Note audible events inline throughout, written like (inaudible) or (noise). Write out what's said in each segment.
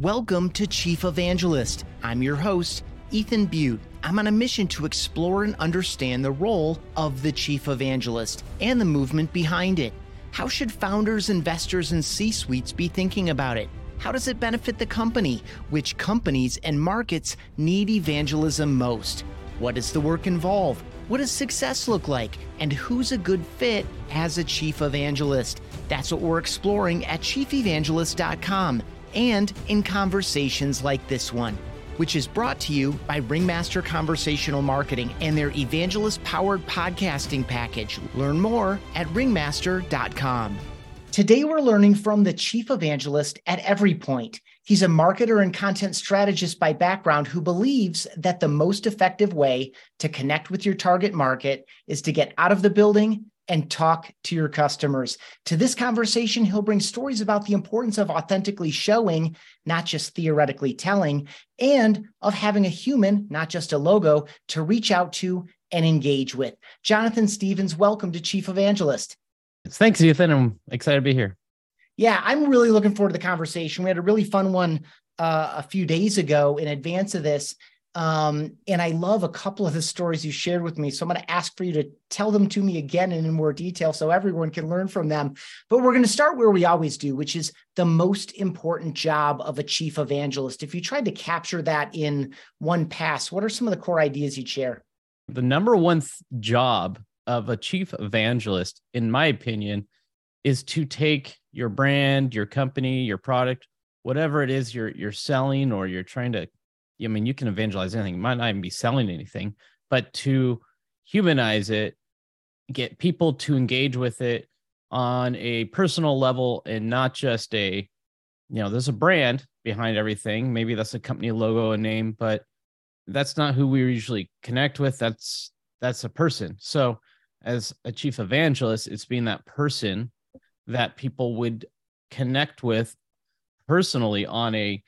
Welcome to Chief Evangelist. I'm your host, Ethan Beute. I'm on a mission to explore and understand the role of the Chief Evangelist and the movement behind it. How should founders, investors, and C suites be thinking about it? How does it benefit the company? Which companies and markets need evangelism most? What does the work involve? What does success look like? And who's a good fit as a chief evangelist? That's what we're exploring at chiefevangelist.com and in conversations like this one, which is brought to you by Ringmaster Conversational Marketing and their evangelist powered podcasting package. Learn more at ringmaster.com. Today, we're learning from the chief evangelist at EveryPoint. He's a marketer and content strategist by background who believes that the most effective way to connect with your target market is to get out of the building and talk to your customers. To this conversation, he'll bring stories about the importance of authentically showing, not just theoretically telling, and of having a human, not just a logo, to reach out to and engage with. Jonathan Stephens, welcome to Chief Evangelist. Thanks, Ethan. I'm excited to be here. Yeah, I'm really looking forward to the conversation. We had a really fun one uh, a few days ago in advance of this. Um, and I love a couple of the stories you shared with me. So I'm going to ask for you to tell them to me again and in more detail so everyone can learn from them. But we're going to start where we always do, which is the most important job of a chief evangelist. If you tried to capture that in one pass, what are some of the core ideas you'd share? The number one th- job of a chief evangelist, in my opinion, is to take your brand, your company, your product, whatever it is you're you're selling or you're trying to I mean, you can evangelize anything. It might not even be selling anything, but to humanize it, get people to engage with it on a personal level and not just a, you know, there's a brand behind everything. Maybe that's a company logo, a name, but that's not who we usually connect with. That's that's a person. So as a chief evangelist, it's being that person that people would connect with personally on a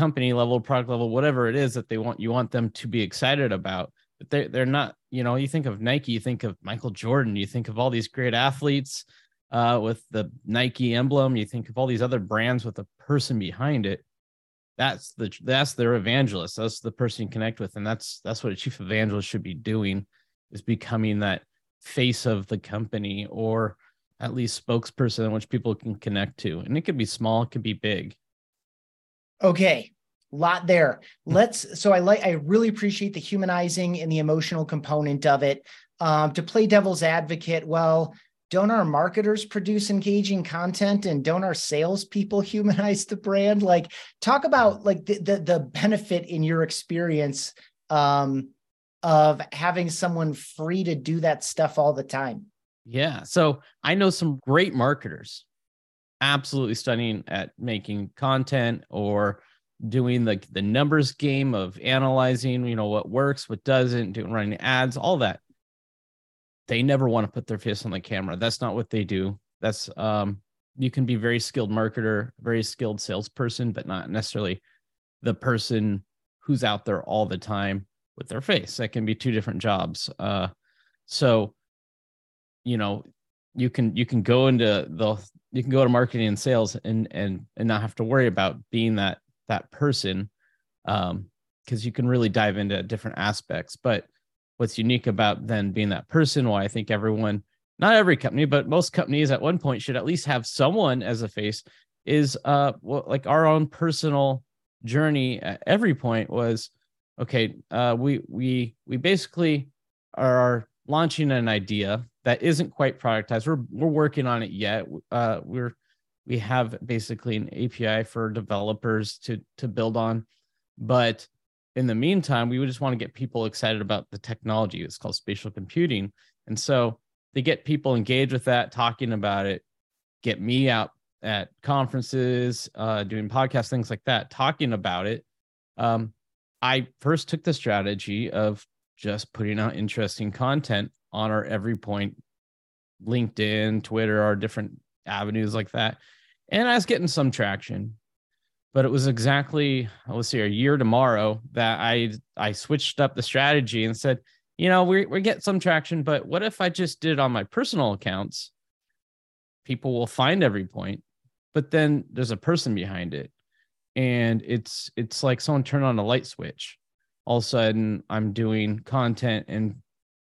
company level, product level, whatever it is that they want, you want them to be excited about. But they they're not, you know, you think of Nike, you think of Michael Jordan, you think of all these great athletes uh, with the Nike emblem, you think of all these other brands with a person behind it. That's the that's their evangelist. That's the person you connect with, and that's that's what a chief evangelist should be doing, is becoming that face of the company or at least spokesperson which people can connect to. And it could be small, it could be big. Okay, lot there. Let's. So I like. I really appreciate the humanizing and the emotional component of it. Um, to play devil's advocate, well, don't our marketers produce engaging content and don't our salespeople (laughs) humanize the brand? Like, talk about like the the, the benefit in your experience um, of having someone free to do that stuff all the time. Yeah. So I know some great marketers absolutely stunning at making content or doing the the numbers game of analyzing, you know, what works, what doesn't, doing running ads, all that. They never want to put their face on the camera. That's not what they do. That's um you can be very skilled marketer, very skilled salesperson, but not necessarily the person who's out there all the time with their face. That can be two different jobs. Uh so you know, you can you can go into the you can go to marketing and sales and and and not have to worry about being that that person um because you can really dive into different aspects. But what's unique about then being that person why i think everyone not every company but most companies at one point should at least have someone as a face is uh well, like our own personal journey at EveryPoint was okay uh we we we basically are launching an idea that isn't quite productized. We're we're working on it yet. Uh, we're we have basically an API for developers to to build on, but in the meantime, we would just want to get people excited about the technology. It's called spatial computing, and so they get people engaged with that, talking about it, get me out at conferences, uh, doing podcasts, things like that, talking about it. Um, I first took the strategy of just putting out interesting content on our EveryPoint, linkedin twitter or different avenues like that. And i was getting some traction but it was exactly let's see a year tomorrow that i i switched up the strategy and said you know we we get some traction but what if i just did it on my personal accounts? People will find EveryPoint, but then there's a person behind it. And it's it's like someone turned on a light switch. All of a sudden i'm doing content and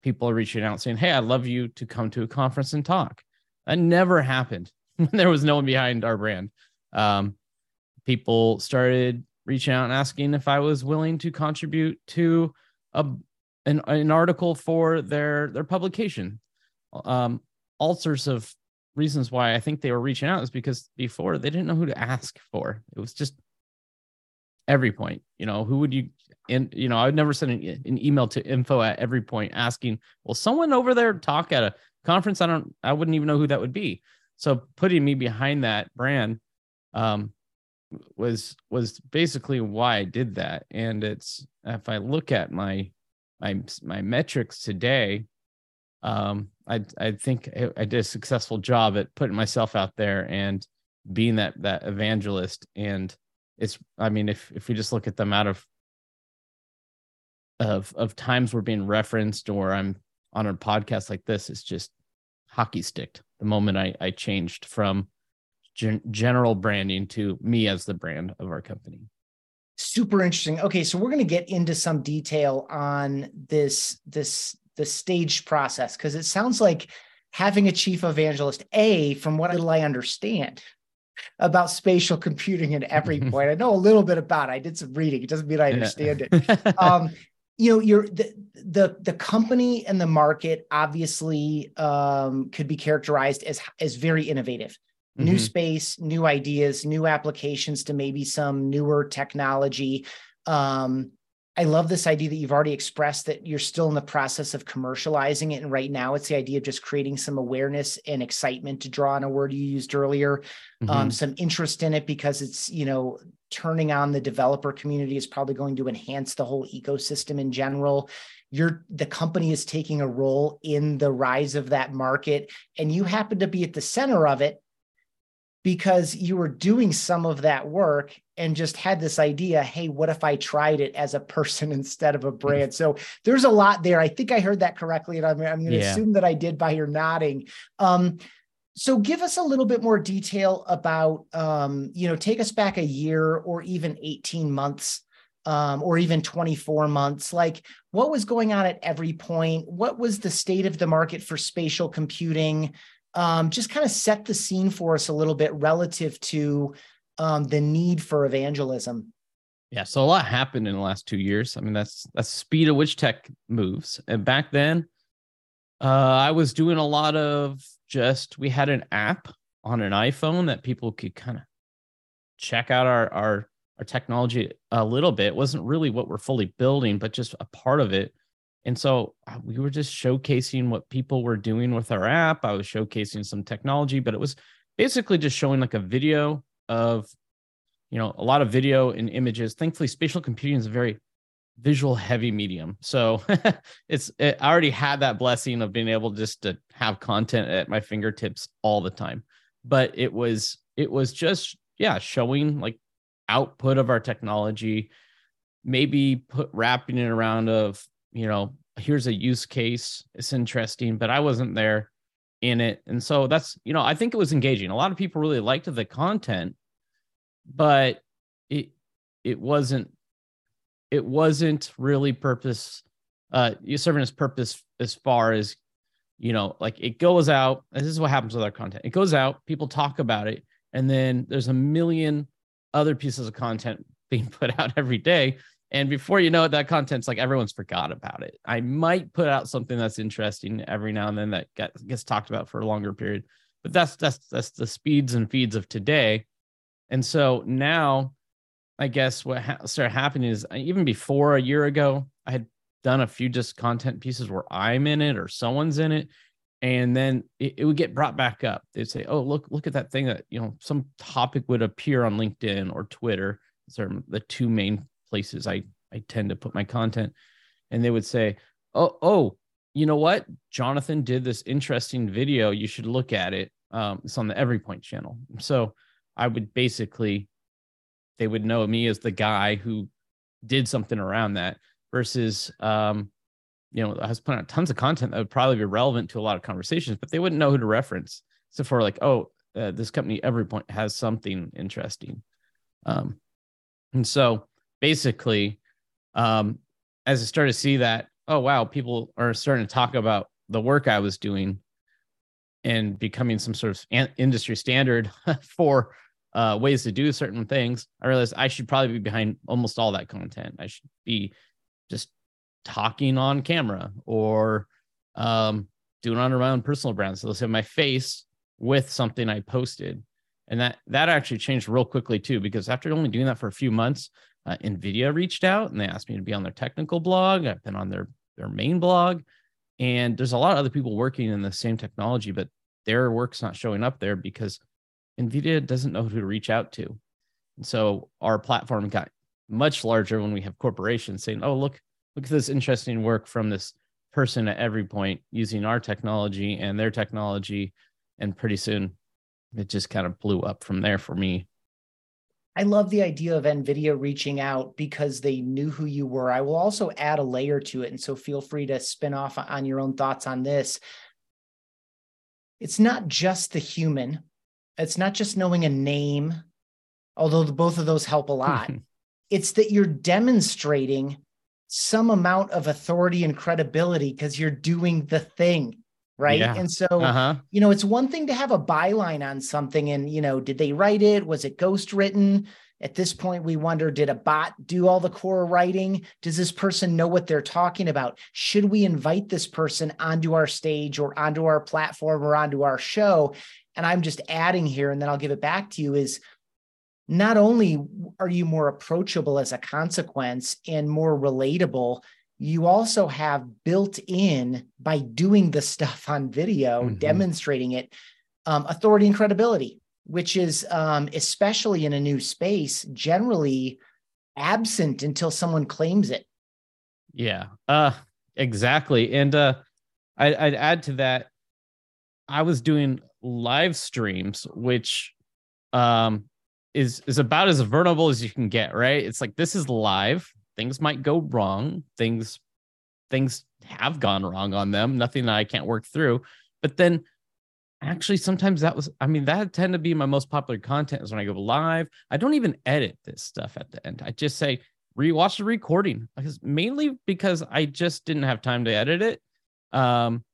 people are reaching out saying hey i'd love you to come to a conference and talk. That never happened (laughs) when there was no one behind our brand. Um, people started reaching out and asking if i was willing to contribute to a an, an article for their their publication. Um, all sorts of reasons why I think they were reaching out is because before they didn't know who to ask for. It was just EveryPoint, you know, who would you, and, you know, I would never send an, an email to info at EveryPoint asking, well, someone over there talk at a conference. I don't, I wouldn't even know who that would be. So putting me behind that brand, um, was was basically why I did that. And it's if I look at my my my metrics today, um, I I think I did a successful job at putting myself out there and being that that evangelist. And it's I mean, if if we just look at the amount of of of times we're being referenced or I'm on a podcast like this, it's just hockey sticked. The moment I I changed from gen- general branding to me as the brand of our company super interesting okay so we're going to get into some detail on this this the staged process because it sounds like having a chief evangelist a from what little i understand about spatial computing at every (laughs) point. I know a little bit about it. I did some reading. It doesn't mean i understand it. (laughs) Um, you know you're the, the the company and the market obviously um, could be characterized as as very innovative. Mm-hmm. new space new ideas new applications to maybe some newer technology. Um, I love this idea that you've already expressed that you're still in the process of commercializing it. And right now, it's the idea of just creating some awareness and excitement to draw on a word you used earlier, um, mm-hmm. um, some interest in it because it's, you know, turning on the developer community is probably going to enhance the whole ecosystem in general. You're the company is taking a role in the rise of that market, and you happen to be at the center of it because you were doing some of that work and just had this idea hey what if i tried it as a person (laughs) instead of a brand? So there's a lot there. I think i heard that correctly and i'm, I'm going to yeah. assume that i did by your nodding. Um, so give us a little bit more detail about um, you know take us back a year or even 18 months um, or even 24 months. Like what was going on at EveryPoint? What was the state of the market for spatial computing um, just kind of set the scene for us a little bit relative to um, the need for evangelism. Yeah, so a lot happened in the last two years. I mean, that's that's the speed at which tech moves. And back then, uh, I was doing a lot of just we had an app on an iPhone that people could kind of check out our our our technology a little bit. It wasn't really what we're fully building, but just a part of it. And so uh, we were just showcasing what people were doing with our app. I was showcasing some technology, but it was basically just showing like a video of, you know, a lot of video and images. Thankfully, spatial computing is a very visual heavy medium. So (laughs) it's, it, I already had that blessing of being able just to have content at my fingertips all the time. But it was, it was just, yeah, showing like output of our technology, maybe put wrapping it around of you know, here's a use case. It's interesting, but I wasn't there in it. And so that's, you know, I think it was engaging. A lot of people really liked the content, but it it wasn't it wasn't really purpose uh you serving its purpose as far as you know like it goes out this is what happens with our content it goes out people talk about it and then there's a million other pieces of content (laughs) being put out every day and before you know it, that content's like everyone's forgot about it. I might put out something that's interesting every now and then that gets talked about for a longer period, but that's that's that's the speeds and feeds of today. And so now, I guess what ha- started happening is uh, even before a year ago, I had done a few just content pieces where I'm in it or someone's in it, and then it, it, would get brought back up. They'd say, "Oh, look, look at that thing that you know some topic would appear on LinkedIn or Twitter." Those are the two main places I I tend to put my content, and they would say, "Oh, oh, you know what? Jonathan did this interesting video. You should look at it. Um, it's on the EveryPoint channel." So I would basically, they would know me as the guy who did something around that versus um, you know, I was putting out tons of content that would probably be relevant to a lot of conversations, but they wouldn't know who to reference. So for like, oh, uh, this company EveryPoint has something interesting. Um, And so basically, um, as I started to see that, oh wow, people are starting to talk about the work I was doing and becoming some sort of industry standard (laughs) for uh, ways to do certain things, I realized I should probably be behind almost all that content. I should be just talking on camera or um, doing on my own personal brand. So let's have my face with something I posted. And that that actually changed real quickly too, because after only doing that for a few months, uh, Nvidia reached out and they asked me to be on their technical blog. I've been on their their main blog, and there's a lot of other people working in the same technology, but their work's not showing up there because Nvidia doesn't know who to reach out to. And so our platform got much larger when we have corporations saying, "Oh, look, look at this interesting work from this person at EveryPoint using our technology and their technology." And pretty soon, it just kind of blew up from there for me. I love the idea of NVIDIA reaching out because they knew who you were. I will also add a layer to it. And so feel free to spin off on your own thoughts on this. It's not just the human, it's not just knowing a name, although both of those help a (laughs) lot. it's that you're demonstrating some amount of authority and credibility because you're doing the thing right? Yeah. and so uh-huh. you know it's one thing to have a byline on something and you know did they write it? Was it ghost written at this point we wonder did a bot do all the core writing? Does this person know what they're talking about? Should we invite this person onto our stage or onto our platform or onto our show? And i'm just adding here and then i'll give it back to you is not only are you more approachable as a consequence and more relatable you also have built in by doing the stuff on video, mm-hmm. demonstrating it, um, authority and credibility, which is um, especially in a new space, generally absent until someone claims it. Yeah, uh, exactly. And uh, I, I'd add to that, I was doing live streams, which um, is is about as vulnerable as you can get. Right? It's like this is live things might go wrong. Things things have gone wrong on them. Nothing that I can't work through. But then actually sometimes that was I mean that tend to be my most popular content is when I go live. I don't even edit this stuff at the end. I just say rewatch the recording because mainly because I just didn't have time to edit it. Um,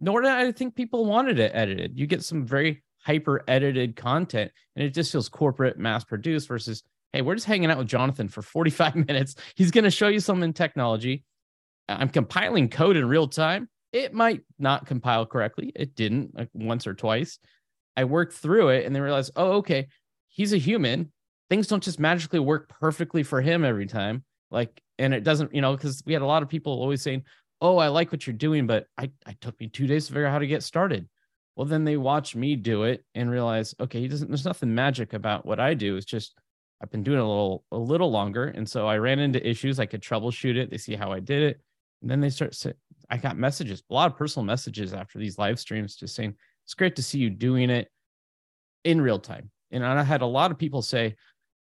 nor did I think people wanted it edited. You get some very hyper edited content and it just feels corporate mass produced versus hey, we're just hanging out with Jonathan for 45 (laughs) minutes. He's going to show you some in technology. I'm compiling code in real time. It might not compile correctly. It didn't like once or twice. I worked through it and then realized, oh, okay, he's a human. Things don't just magically work perfectly for him every time. Like, and it doesn't, you know, because we had a lot of people always saying, oh, I like what you're doing, but I, I took me two days to figure out how to get started. Well, then they watch me do it and realize, okay, he doesn't, there's nothing magic about what I do. It's just I've been doing a little a little longer, and so I ran into issues. I could troubleshoot it. They see how I did it, and then they start. I got messages, a lot of personal messages after these live streams, just saying it's great to see you doing it in real time. And I had a lot of people say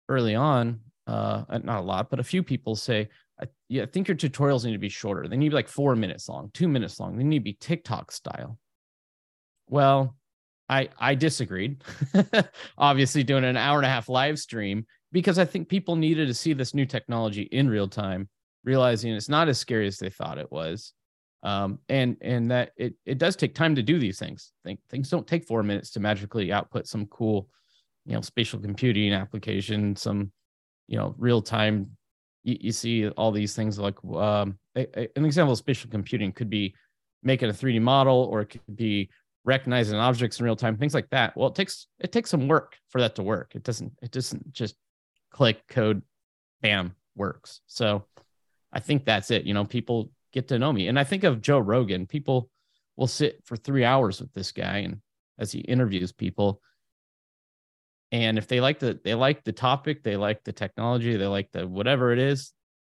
early on, uh, not a lot, but a few people say, I, yeah, I think your tutorials need to be shorter. They need to be like four minutes long, two minutes long. They need to be TikTok style. Well, I I disagreed. (laughs) Obviously, doing an hour and a half live stream because I think people needed to see this new technology in real time, realizing it's not as scary as they thought it was, um, and and that it it does take time to do these things. Think things don't take four minutes to magically output some cool, you know, spatial computing application, some, you know, real time. You, you see all these things like um, a, a, an example of spatial computing could be making a 3D model, or it could be recognizing objects in real time, things like that. Well, it takes it takes some work for that to work. It doesn't it doesn't just click code, bam, works. So I think that's it. You know, people get to know me. And I think of Joe Rogan. People will sit for three hours with this guy and as he interviews people. And if they like the they like the topic, they like the technology, they like the whatever it is,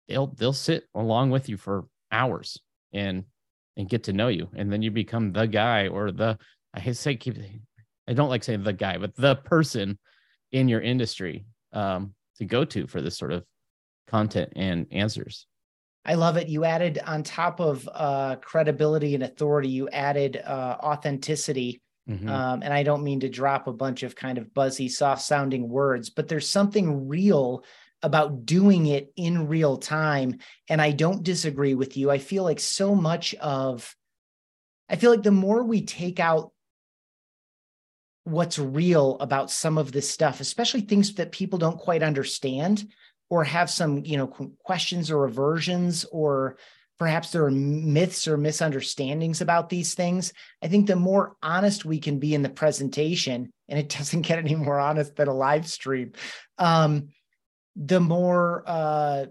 they'll they'll sit along with you for hours and and get to know you. And then you become the guy or the, I say, keep, I don't like saying the guy, but the person in your industry um, to go to for this sort of content and answers. I love it. You added on top of uh, credibility and authority, you added uh, authenticity. Mm-hmm. Um, and I don't mean to drop a bunch of kind of buzzy, soft sounding words, but there's something real about doing it in real time. And I don't disagree with you. I feel like so much of, I feel like the more we take out what's real about some of this stuff, especially things that people don't quite understand or have some, you know, questions or aversions or perhaps there are myths or misunderstandings about these things. I think the more honest we can be in the presentation, and it (laughs) doesn't get any more honest than a live stream, um, the more uh,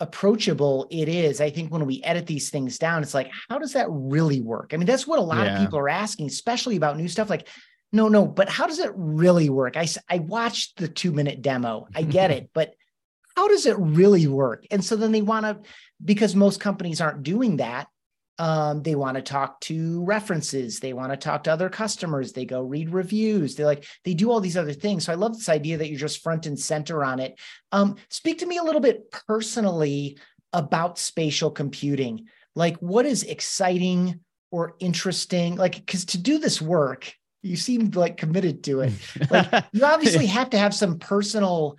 approachable it is. I think when we edit these things down, it's like, how does that really work? I mean, that's what a lot yeah. of people are asking, especially about new stuff. Like, no, no, but how does it really work? I, I watched the two minute demo. I get it, (laughs) but how does it really work? And so then they want to, because most companies aren't doing that, um, they want to talk to references. They want to talk to other customers. They go read reviews. They like they do all these other things. So I love this idea that you're just front and center on it. Um, speak to me a little bit personally about spatial computing. Like, what is exciting or interesting? Like, because to do this work, you seem like committed to it. (laughs) Like, you obviously have to have some personal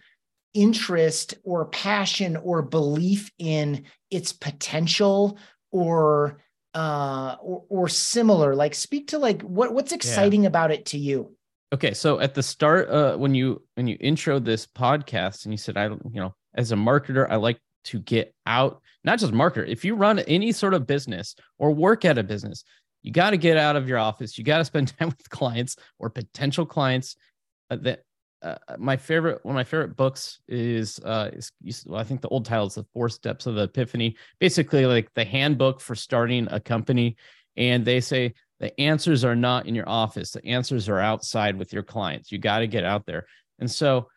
interest or passion or belief in its potential or uh or, or similar like speak to like what what's exciting yeah. about it to you okay so at the start uh when you when you intro this podcast and you said i you know as a marketer i like to get out not just marketer if you run any sort of business or work at a business you got to get out of your office you got to spend (laughs) time with clients or potential clients uh, that uh, my favorite one of my favorite books is uh is, well, I think the old title is the Four Steps of the Epiphany, basically like the handbook for starting a company. And they say the answers are not in your office; the answers are outside with your clients. You got to get out there. And so,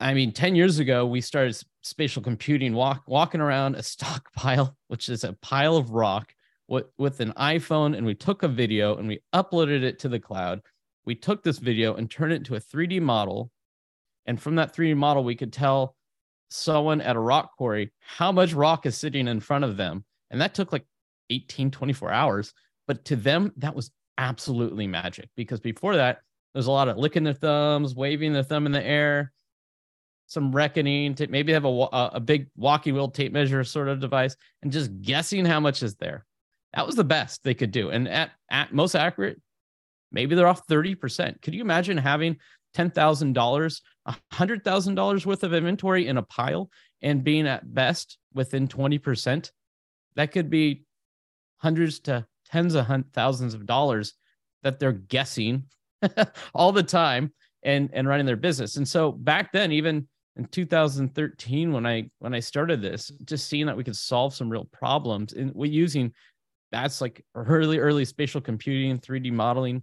I mean, ten years ago we started spatial computing, walk walking around a (laughs) stockpile, which is a pile of rock, with with an iPhone, and we took a video and we uploaded it to the cloud we took this video and turned it into a 3D model. And from that 3D model, we could tell someone at a rock quarry how much rock is sitting in front of them. And that took like 18, 24 hours. But to them, that was absolutely magic because before that, there's a lot of licking their thumbs, waving their thumb in the air, some reckoning to maybe have a, a big walkie wheel tape measure sort of device and just guessing how much is there. That was the best they could do. And at, at most accurate, Maybe they're off 30%. Could you imagine having $10,000, $100,000 worth of inventory in a pile and being at best within 20%? That could be hundreds to tens of thousands of dollars that they're guessing (laughs) all the time and and running their business. And so back then even in 2013 when I when I started this, just seeing that we could solve some real problems and we using that's like early early spatial computing, 3D modeling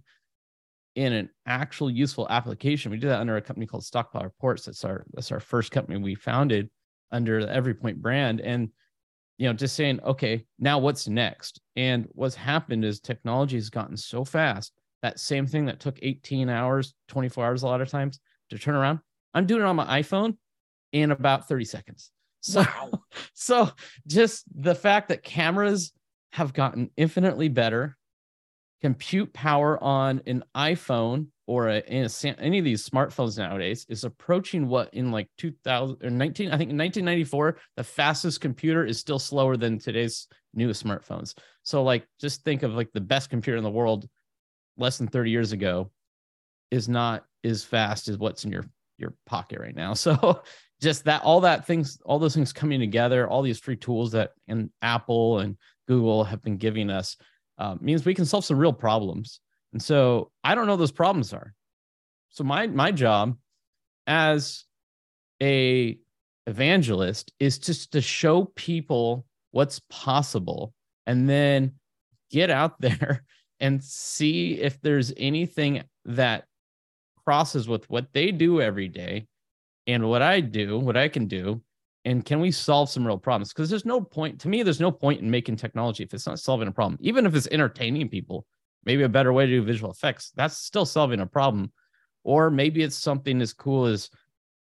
in an actual useful application. We did that under a company called Stockpile Reports. That's our that's our first company we founded under the EveryPoint brand. And you know, just saying, okay, now what's next? And what's happened is technology has gotten so fast. That same thing that took 18 hours, 24 hours a lot of times to turn around. I'm doing it on my iPhone in about 30 seconds. So, wow. (laughs) so just the fact that cameras have gotten infinitely better compute power on an iPhone or a, a, any of these smartphones nowadays is approaching what in like 2000 or 19 I think in 1994 the fastest computer is still slower than today's newest smartphones. So like just think of like the best computer in the world less than 30 years ago is not as fast as what's in your your pocket right now. (laughs) So just that all that things all those things coming together all these free tools that and Apple and Google have been giving us uh, means we can solve some real problems. And so I don't know those problems are. So my my job as a evangelist is just to show people what's possible and then get out (laughs) there and see if there's anything that crosses with what they do every day and what I do, what I can do, and can we solve some real problems? Because there's no point to me there's no point in making technology if it's not solving a problem. Even if it's entertaining people maybe a better way to do visual effects that's still solving a problem. Or maybe it's something as cool as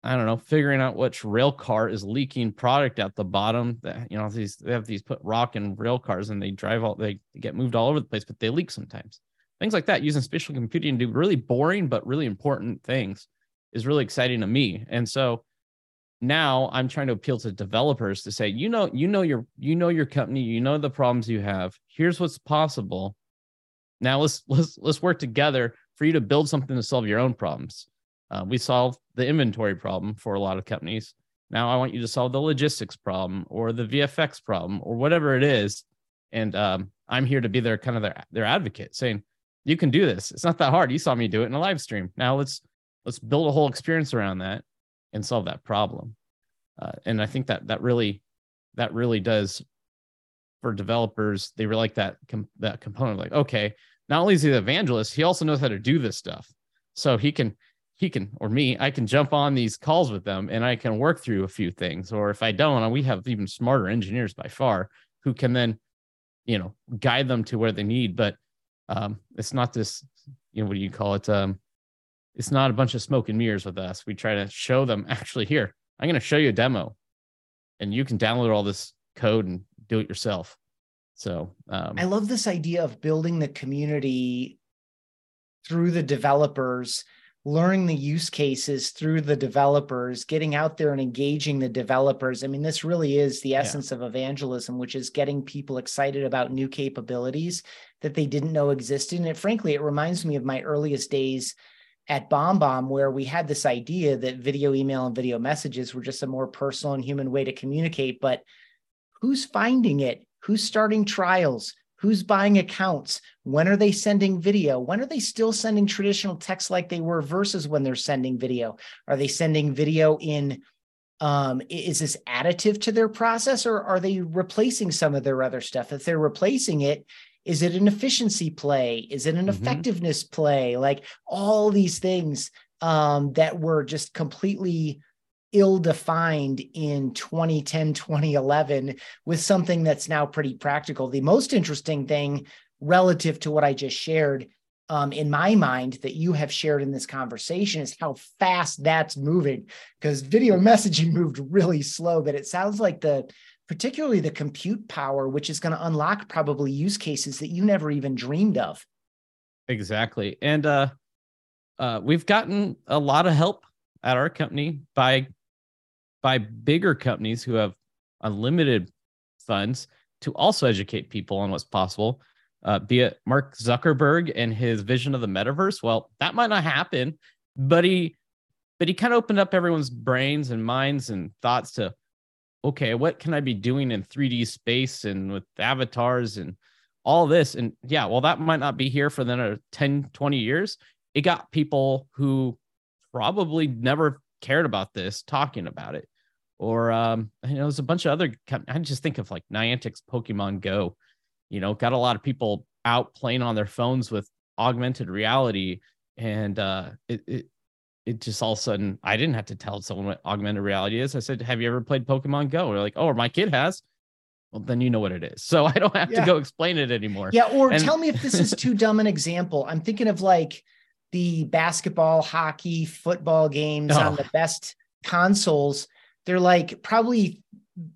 i don't know figuring out which rail car is leaking product at the bottom that you know these they have these put rock and rail cars and they drive all they get moved all over the place but they leak sometimes. Things like that using spatial computing to do really boring but really important things is really exciting to me. And so now I'm trying to appeal to developers to say, you know, you know your you know your company, you know the problems you have. Here's what's possible. Now let's let's let's work together for you to build something to solve your own problems. Uh, we solve the inventory problem for a lot of companies. Now I want you to solve the logistics problem or the VFX problem or whatever it is. And um, I'm here to be their kind of their, their advocate, saying you can do this. It's not that hard. You saw me do it in a live stream. Now let's let's build a whole experience around that and solve that problem. Uh, and I think that that really that really does for developers. They really like that com- that component. Like, okay, not only is he the evangelist, he also knows how to do this stuff. So he can he can or me, I can jump on these calls with them and I can work through a few things. Or if I don't, we have even smarter engineers by far who can then, you know, guide them to where they need. But um, it's not this, you know, what do you call it? Um, it's not a bunch of smoke and mirrors with us. We try to show them (laughs) actually here, I'm going to show you a demo and you can download all this code and do it yourself. So um, I love this idea of building the community through the developers, learning the use cases through the developers, getting out there and engaging the developers. I mean, this really is the essence yeah. of evangelism, which is getting people excited about new capabilities that they didn't know existed. And it, frankly, it reminds me of my earliest days at BombBomb, where we had this idea that video, email, and video messages were just a more personal and human way to communicate. But who's finding it? Who's starting trials? Who's buying accounts? When are they sending video? When are they still sending traditional text like they were versus when they're sending video? Are they sending video in? Um, is this additive to their process or are they replacing some of their other stuff? If they're replacing it, is it an efficiency play? Is it an mm-hmm. effectiveness play? Like all these things um, that were just completely ill defined in 2010, 2011 with something that's now pretty practical. The most interesting thing relative to what I just shared um, in my mind that you have shared in this conversation is how fast that's moving because video messaging moved really slow but it sounds like the particularly the compute power, which is going to unlock probably use cases that you never even dreamed of. Exactly. And uh, uh, we've gotten a lot of help at our company by by bigger companies who have unlimited funds to also educate people on what's possible. Uh, be it Mark Zuckerberg and his vision of the metaverse. Well, that might not happen, but he but he kind of opened up everyone's brains and minds and thoughts to okay, what can I be doing in 3D space and with avatars and all this? And yeah, well, that might not be here for then 10, 20 years. It got people who probably never cared about this talking about it. Or, um, you know, there's a bunch of other, I just think of like Niantic's Pokemon Go, you know, got a lot of people out playing on their phones with augmented reality. And uh, it, it it just all of a sudden I didn't have to tell someone what augmented reality is. I said, "Have you ever played Pokemon Go?" they're like, "Oh, my kid has." Well, then you know what it is. (laughs) So I don't have yeah. to go explain it anymore. Yeah, or and- tell me if this is (laughs) too dumb an example. I'm thinking of like the basketball, hockey, football games oh. on the best consoles. They're like probably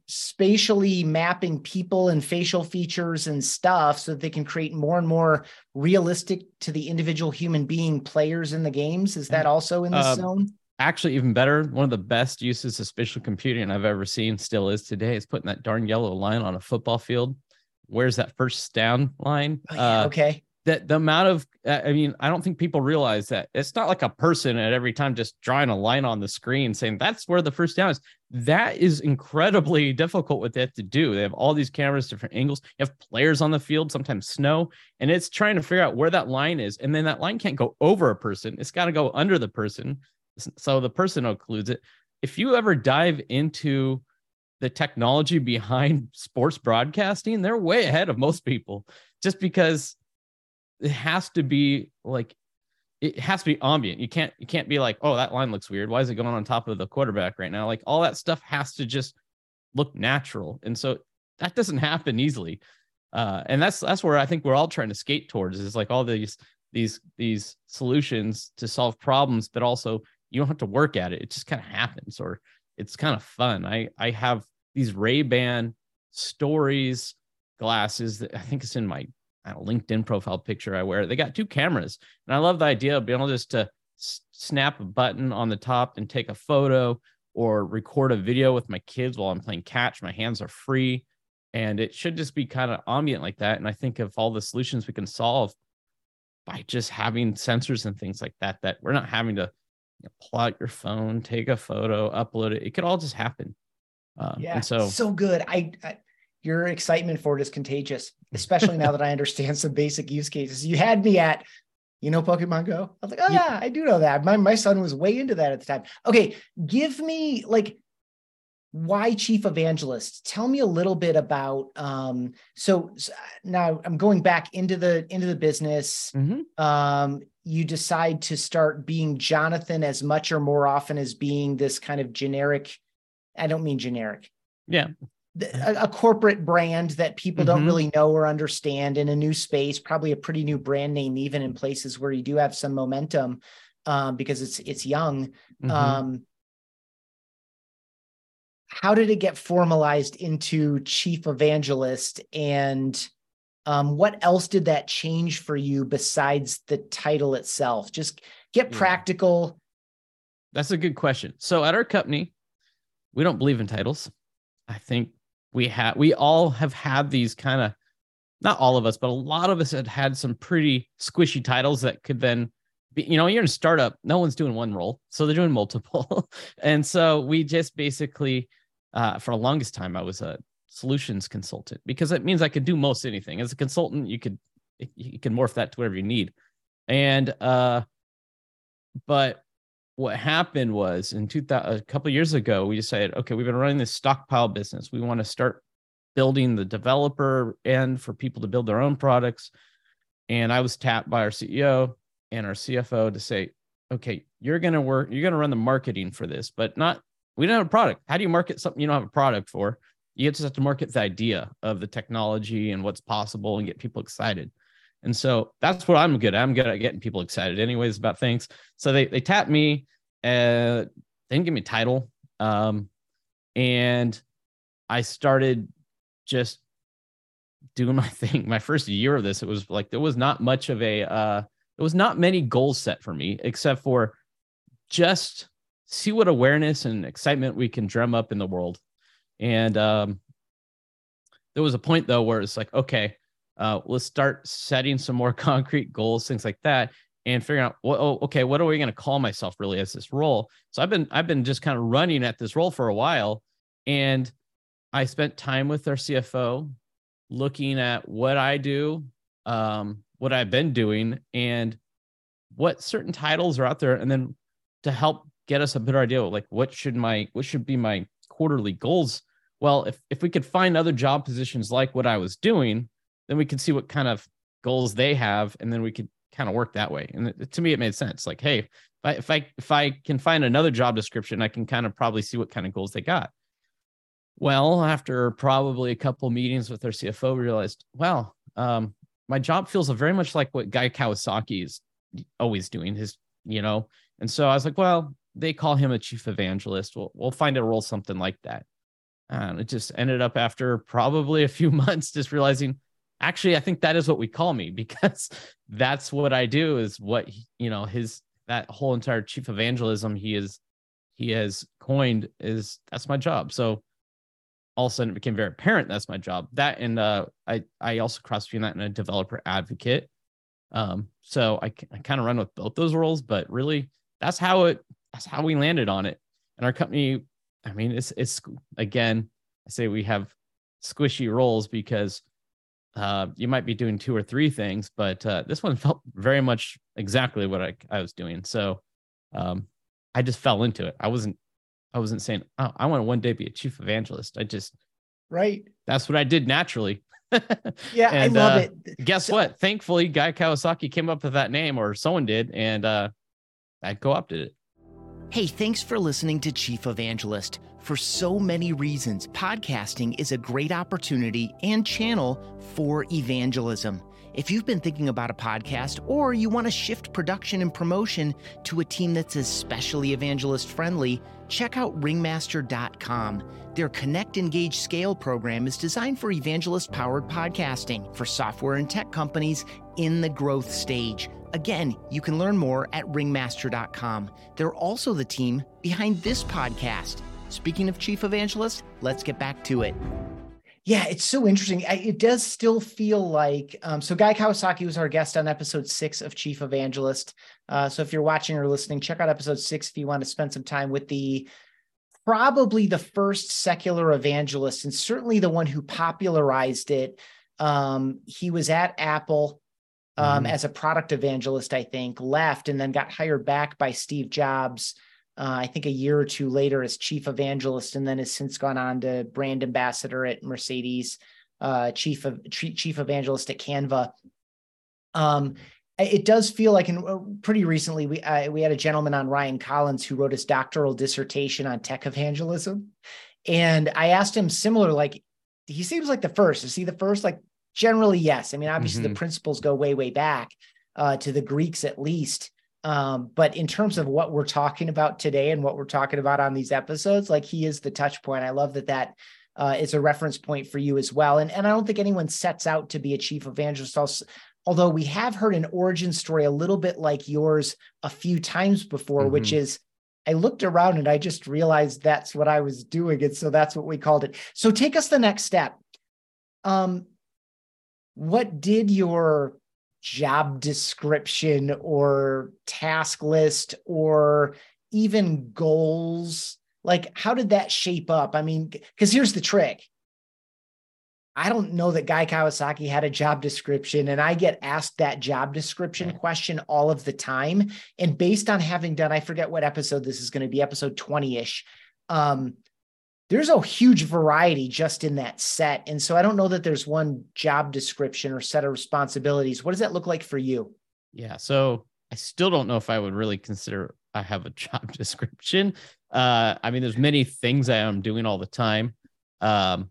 spatially mapping people and facial features and stuff so that they can create more and more realistic to the individual human being players in the games. Is that also in the uh, zone? actually even better one of the best uses of spatial computing i've ever seen still is today is putting that darn yellow line on a football field. Where's that first down line? Oh, yeah, uh, okay that the amount of i mean i don't think people realize that it's not like a person at every time just drawing a line on the screen saying that's where the first down is. That is incredibly (laughs) difficult what they have to do. They have all these cameras different angles. You have players on the field sometimes snow and it's trying to figure out where that line is and then that line can't go over a person. It's got to go under the person. So the person occludes it. If you ever dive into the technology (laughs) behind sports broadcasting they're way ahead of most people just because it has to be like it has to be ambient. You can't you can't be like, oh, that line looks weird. Why is it going on top of the quarterback right now? Like all that stuff has to just look natural. And so that doesn't happen easily. Uh, and that's that's where I think we're all trying to skate towards is like all these these these solutions to solve problems, but also you don't have to work at it. It just kind of happens or it's kind of fun. I I have these Ray-Ban stories glasses that I think it's in my LinkedIn profile picture I wear. They got two cameras, and I love the idea of being able just to snap a button on the top and take a photo, or record a video with my kids while I'm playing catch. My hands are free. And it should just be kind of ambient like that. And I think of all the solutions we can solve by just having sensors and things like that, that we're not having to you know, pull out your phone, take a photo, upload it. It could all just happen. Um, yeah, and so so good. I, I your excitement for it is contagious, (laughs) especially now that I understand some basic use cases. You had me at, you know, Pokemon Go. I was like, oh yeah, yeah I do know that. My my son was way into that at the time. Okay, give me like why chief evangelist tell me a little bit about um so, so now i'm going back into the into the business mm-hmm. um you decide to start being jonathan as much or more often as being this kind of generic i don't mean generic yeah a, a corporate brand that people mm-hmm. don't really know or understand in a new space probably a pretty new brand name even in places where you do have some momentum um, because it's it's young mm-hmm. um how did it get formalized into chief evangelist and um, what else did that change for you besides the title itself just get yeah. practical that's a good question so at our company we don't believe in titles i think we have we all have had these kind of not all of us but a lot of us had had some pretty squishy titles that could then be you know you're in a startup no one's doing one role so they're doing multiple (laughs) and so we just basically uh, for the longest time, I was a solutions consultant because it means I could do most anything. As a consultant, you could you can morph that to whatever you need. And uh, but what happened was in 2000, a couple years ago, we decided, okay, we've been running this stockpile business. We want to start building the developer end for people to build their own products. And I was tapped by our CEO and our CFO to say, okay, you're going to work, you're going to run the marketing for this, but not we don't have a product. How do you market something you don't have a product for? You just have to market the idea of the technology and what's possible and get people excited. And so that's what I'm good at. I'm good at getting people excited, anyways, about things. So they they tapped me, uh, they didn't give me a title, um, and I started just doing (laughs) my thing. My first year of this, it was like there was not much of a, uh, there was not many goals set for me except for just see what awareness and excitement we can drum up in the world. And um, there was a point though where it's like, okay, uh, let's start setting some more (laughs) concrete goals, things like that, and figuring out, well, oh, okay, what are we going to call myself really as this role? So I've been I've been just kind of running at this role for a while, and I spent time with our CFO, looking at what I do, um, what I've been doing, and what certain titles are out there, and then to help get us a better idea like what should my what should be my quarterly goals well if if we could find other job positions like what i was doing then we could see what kind of goals they have and then we could kind of work that way and it, to me it made sense like hey if I, if I if i can find another job description i can kind of probably see what kind of goals they got well after probably a couple meetings with their cfo we realized well um, my job feels very much like what guy kawasaki is always doing his you know and so i was like well they call him a chief evangelist. We'll we'll find a role something like that. And it just ended up after probably a few (laughs) months just realizing actually I think that is what we call me (laughs) because that's what I do is what you know his that whole entire chief evangelism he is he has coined is that's my job. So all of a sudden it became very apparent that's my job. That and uh, I I also cross between that and a developer advocate. Um, so I, I kind of run with both those roles, but really that's how it that's how we landed on it. And our company, I mean, it's it's again, I say we have squishy roles because uh, you might be doing two or three things, but uh, this one felt very much exactly what I, I was doing. So um, I just fell into it. I wasn't I wasn't saying, oh, I want to one day be a chief evangelist. I just right. That's what I did naturally. (laughs) yeah, and, I love uh, it. Guess so, what? Thankfully, Guy Kawasaki came up with that name, or someone did, and uh, I co-opted it. Hey, thanks for listening to Chief Evangelist. For so many reasons, podcasting is a great opportunity and channel for evangelism. If you've been thinking about a podcast or you want to shift production and promotion to a team that's especially evangelist friendly, check out ringmaster.com. Their Connect, Engage, Scale program is designed for evangelist powered podcasting for software and tech companies in the growth stage. Again, you can learn more at ringmaster.com. They're also the team behind this podcast. Speaking of chief evangelist, let's get back to it. Yeah, it's so interesting. It does still feel like um, so. Guy Kawasaki was our guest on episode six of Chief Evangelist. Uh, so if you're watching or listening, check out episode six if you want to spend some time with the probably the first secular evangelist and certainly the one who popularized it. Um, he was at Apple um, mm-hmm. as a product evangelist, I think, left and then got hired back by Steve Jobs. Uh, I think a year or two later as chief evangelist, and then has since gone on to brand ambassador at Mercedes, uh, chief of chief evangelist at Canva. Um, it does feel like, in uh, pretty recently, we uh, we had a gentleman on Ryan Collins who wrote his doctoral dissertation on tech evangelism, and I asked him similar, like he seems like the first. Is he the first? Like Generally, yes. I mean, obviously, mm-hmm. the principles go way, way back uh, to the Greeks at least. Um, but in terms of what we're talking about today and what we're talking about on these episodes, like he is the touch point. I love that that uh, is a reference point for you as well. And, and I don't think anyone sets out to be a chief evangelist. Although we have heard an origin story a little bit like yours a few times before, mm-hmm. which is I looked around and I just realized that's what I was doing. And so that's what we called it. So take us the next step. Um, what did your job description or task list or even goals? Like how did that shape up? I mean because here's the trick. I don't know that Guy Kawasaki had a job description and i get asked that job description question all of the time. And based on having done i forget what episode this is going to be episode 20ish um there's a huge variety just in that set. And so I don't know that there's one job description or set of responsibilities. What does that look like for you? Yeah. So I still don't know if I would really consider I have a (laughs) job description. Uh, I mean, there's many things I am doing all the time. Um,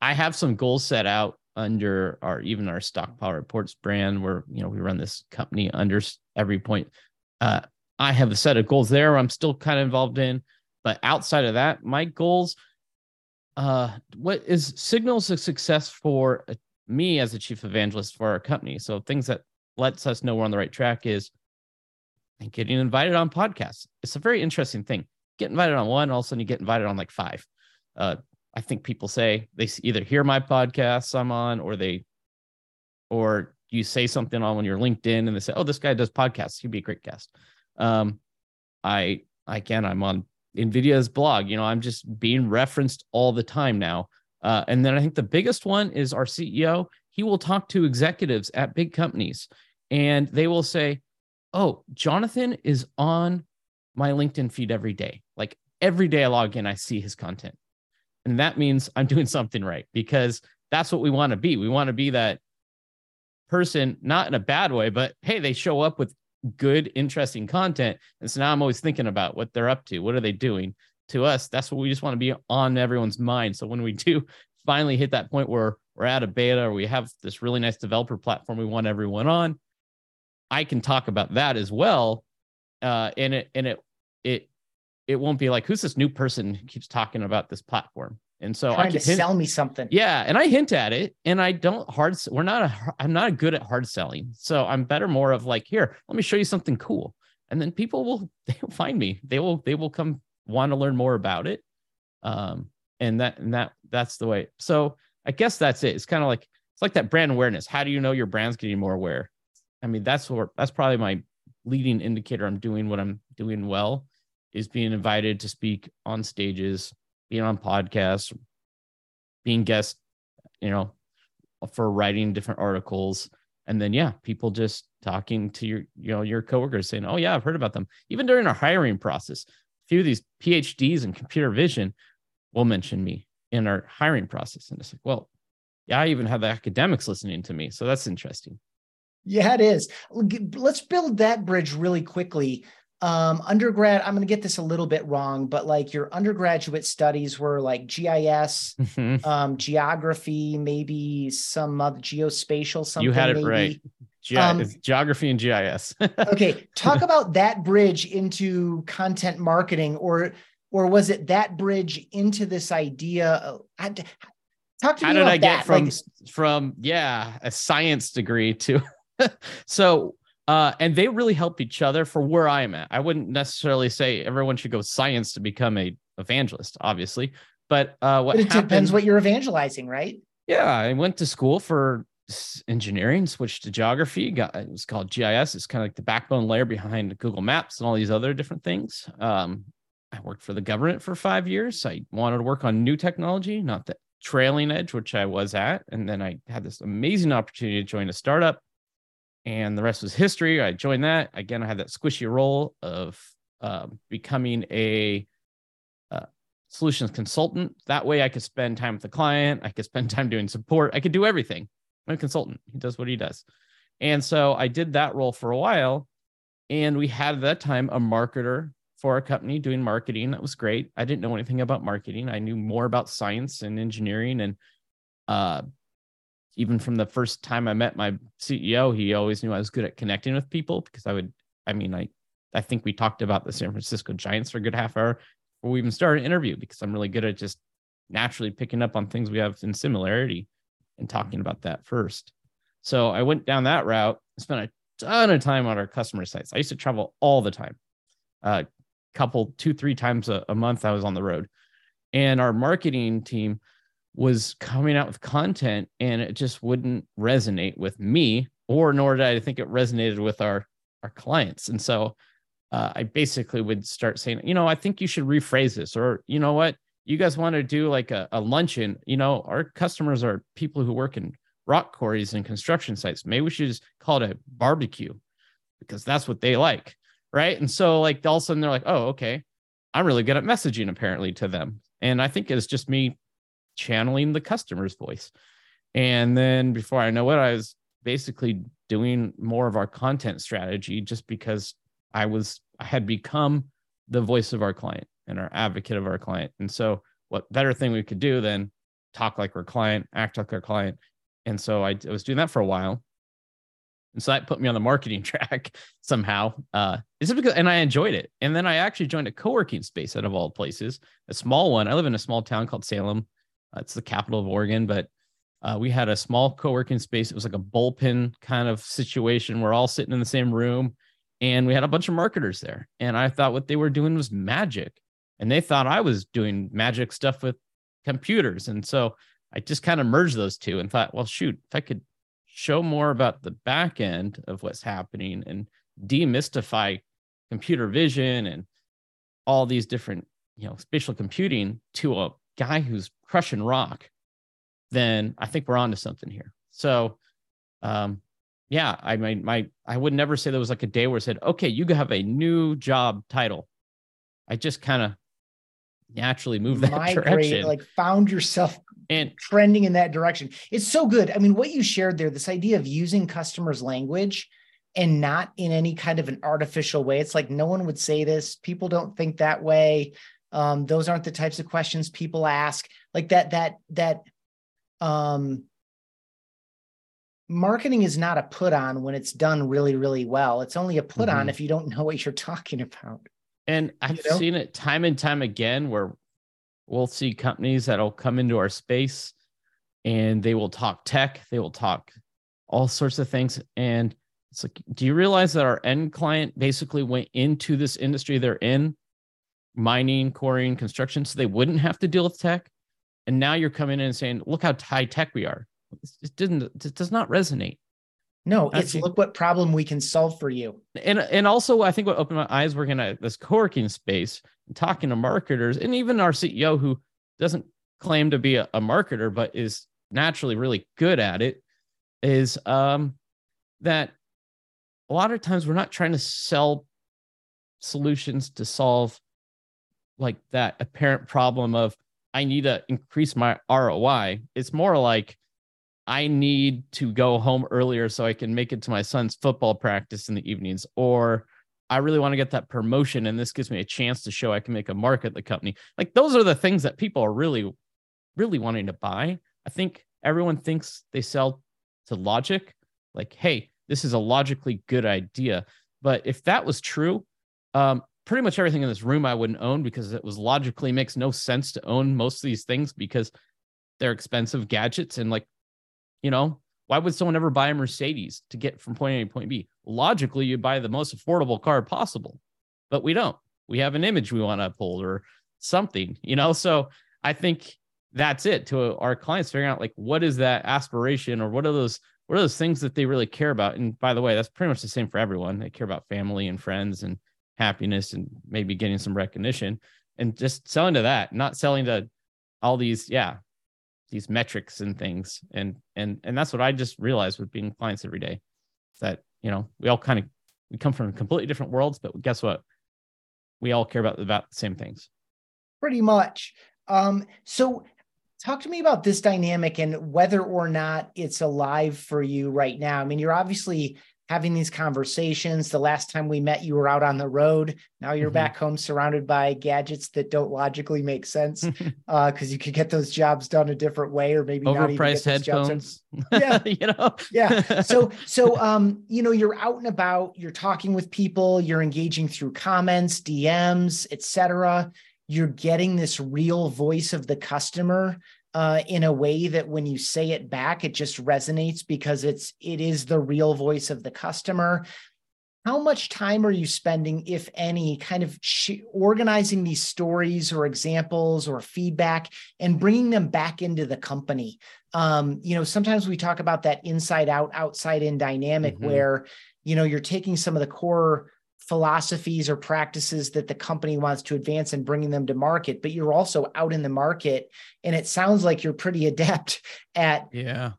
I have some goals set out under our even our Stockpile Reports brand where you know we run this company under EveryPoint. Uh, I have a set of goals there I'm still kind of involved in. But outside of that, my goals, uh, what is signals of success for uh, me as a chief evangelist for our company? So things that lets us know we're on the right track is and getting invited on podcasts. It's a very interesting thing. Get invited on one, all of a sudden you get invited on like five. Uh, I think people say they either hear my podcasts I'm on, or they, or you say something on when you're LinkedIn and they say, "Oh, this guy does podcasts. He'd be a great guest." Um, I again, I'm on NVIDIA's blog. You know, I'm just being referenced all the time now. Uh, and then I think the biggest one is our CEO. He will talk to executives at big companies and they will say, Oh, Jonathan is on my LinkedIn feed every day. Like every day I log in, I see his content. And that means (laughs) I'm doing something right because that's what we want to be. We want to be that person, not in a bad way, but hey, they show up with good, interesting content. And so now I'm always thinking about what they're up to. What are they doing? To us, that's what we just want to be on everyone's mind. So when we do (laughs) finally hit that point where we're at a beta or we have this really nice developer platform we want everyone on, I can talk about that as well. Uh, and it and it it it won't be like who's this new person who keeps talking about this platform and so trying I to hint, sell me something. Yeah, and I hint at it, and I don't hard. We're not a. I'm not good at hard selling, so I'm better more of like, here, let me show you something cool, and then people will (laughs) they will find me. They will they will come want to learn more about it, um, and that and that that's the way. So I guess that's it. It's kind of like it's like that brand awareness. How do you know your brand's getting more aware? I mean, that's what that's probably my leading indicator. I'm doing what I'm doing well, is being invited to speak on stages being on podcasts, being guest, you know, for writing different articles. And then, yeah, people just talking to your, you know, your coworkers saying, oh, yeah, I've heard about them. Even during our hiring process, a few of these PhDs in computer vision will mention me in our hiring process. And it's like, well, yeah, I even have the academics listening to me. So that's interesting. Yeah, it is. Let's build that bridge really quickly um undergrad i'm going to get this a little bit wrong but like your undergraduate studies were like GIS mm-hmm. um geography maybe some other geospatial something you had it maybe. right Ge- um, geography and GIS (laughs) okay talk about that bridge into content marketing or or was it that bridge into this idea I, talk to me how did i get from like, from yeah a science degree to (laughs) so Uh, and they really help each other for where I am at. I wouldn't necessarily say everyone should go science to become a evangelist, obviously. But uh, what but it happened, depends what you're evangelizing, right? Yeah, I went to school for engineering, switched to geography. Got it was called GIS. It's kind of like the backbone layer behind Google Maps and all these other different things. Um, I worked for the government for five years. I wanted to work on new technology, not the trailing edge, which I was at. And then I had this amazing opportunity to join a startup and the rest was history. I joined that. Again, I had that squishy role of uh, becoming a uh, solutions consultant. That way, I could spend time with the client. I could spend (laughs) time doing support. I could do everything. I'm a consultant. He does what he does. And so I did that role for a while. And we had at that time a marketer for a company doing marketing. That was great. I didn't know anything about marketing. I knew more about science and engineering and uh, even from the first time I met my CEO, he always knew I was good at connecting with people because I would, I mean, I, I think we talked about the San Francisco Giants for a good half hour before we even started an interview because I'm really good at just naturally picking up on things we have in similarity and talking about that first. So I went down that route, spent a ton of time on our customer sites. I used to travel all the time, a couple, two, three times a, a month I was on the road. And our marketing team, was coming out with content and it just wouldn't resonate with me or nor did I think it resonated with our our clients. And so uh, I basically would start saying, you know, I think you should rephrase this, or you know what, you guys want to do like a, a luncheon. You know, our customers are people who work in rock quarries and construction sites. Maybe we should just call it a barbecue because that's what they like, right? And so like all of a sudden they're like, oh, okay, I'm really good at messaging apparently to them. And I think it's just me channeling the customer's voice. And then before I know it, I was basically doing more of our content strategy just because I was I had become the voice of our client and our advocate of our client. And so what better thing we could do than talk like our client, act like our client. And so I, I was doing that for a while. And so that put me on the marketing (laughs) track somehow. Uh, because, and I enjoyed it. And then I actually joined a co-working space out of all places, a small one. I live in a small town called Salem, it's the capital of Oregon, but uh, we had a small co-working space. It was like a bullpen kind of situation. We're all sitting in the same room, and we had a bunch of marketers there. And I thought what they were doing was magic, and they thought I was doing magic stuff with computers. And so I just kind of merged those two and thought, well, shoot, if I could show more about the back end of what's happening and demystify computer vision and all these different, you know, spatial computing to a guy who's crushing rock, then I think we're on to something here. So, um, yeah, I mean, my I would never say there was like a day where I said, okay, you have a new job title. I just kind of naturally moved that Migrate, direction, like found yourself and trending in that direction. It's so good. I mean, what you shared there, this idea of using customers' language and not in any kind of an artificial way. It's like no one would say this. People don't think that way. Um, those aren't the types of questions people ask. Like that, that, that, um, marketing is not a put on when it's done really, really well. It's only a put on mm-hmm. if you don't know what you're talking about. And I've you know? seen it time and time again where we'll see companies that'll come into our space and they will talk tech, they will talk all sorts of things. And it's like, do you realize that our end client basically went into this industry they're in mining, quarrying, construction, so they wouldn't have to deal with tech. And now you're coming in and saying, look how high tech we are. It didn't, it does not resonate. No, it's look what problem we can solve for you. And and also I think what opened my eyes working at this co-working space and talking to marketers and even our CEO who doesn't claim to be a, a marketer, but is naturally really good at it, is um that a lot of times we're not trying to sell solutions to solve like that apparent problem of I need to increase my ROI. It's more like I need to go home earlier so I can make it to my son's football practice in the evenings, or I really want to get that promotion and this gives me a chance to show I can make a mark at the company. Like those are the things that people are really, really wanting to buy. I think everyone thinks they sell to logic, like, hey, this is a logically good idea. But if that was true, um, pretty much everything in this room I wouldn't own because it was logically makes no sense to own most of these things because they're expensive gadgets and like, you know, why would someone ever buy a Mercedes to get from point A to point B? Logically, you buy the most affordable car possible, but we don't. We have an image we want to uphold or something, you know? So I think that's it to our clients figuring out like what is that aspiration or what are those what are those things that they really care about and by the way that's pretty much the same for everyone they care about family and friends and happiness and maybe getting some recognition and just selling to that not selling to all these yeah these metrics and things. And and and that's what i just realized with being clients every day that you know we all kind of we come from completely different worlds but guess what? We all care about about the same things. Pretty much. Um so talk to me about this dynamic and whether or not it's alive for you right now. I mean you're obviously having these conversations. The last time we met, you were out on the road. Now you're mm-hmm. back home surrounded by gadgets that don't logically make sense because (laughs) uh, you could get those jobs done a different way, or maybe overpriced headphones. (laughs) Yeah, you know. yeah. So, (laughs) so um, you know, you're out and about. You're talking with people. You're engaging through comments, DMs, etc. You're getting this real voice of the customer uh, in a way that when you say it back, it just resonates because it's it is the real voice of the customer. How much time are you spending, if any, kind of sh- organizing these stories or examples or feedback and bringing them back into the company? Um, you know, sometimes we talk about that inside out, outside in dynamic mm-hmm. where, you know, you're taking some of the core philosophies or practices that the company wants to advance and bringing them to market but you're also out in the market and it sounds like you're pretty (laughs) adept at yeah.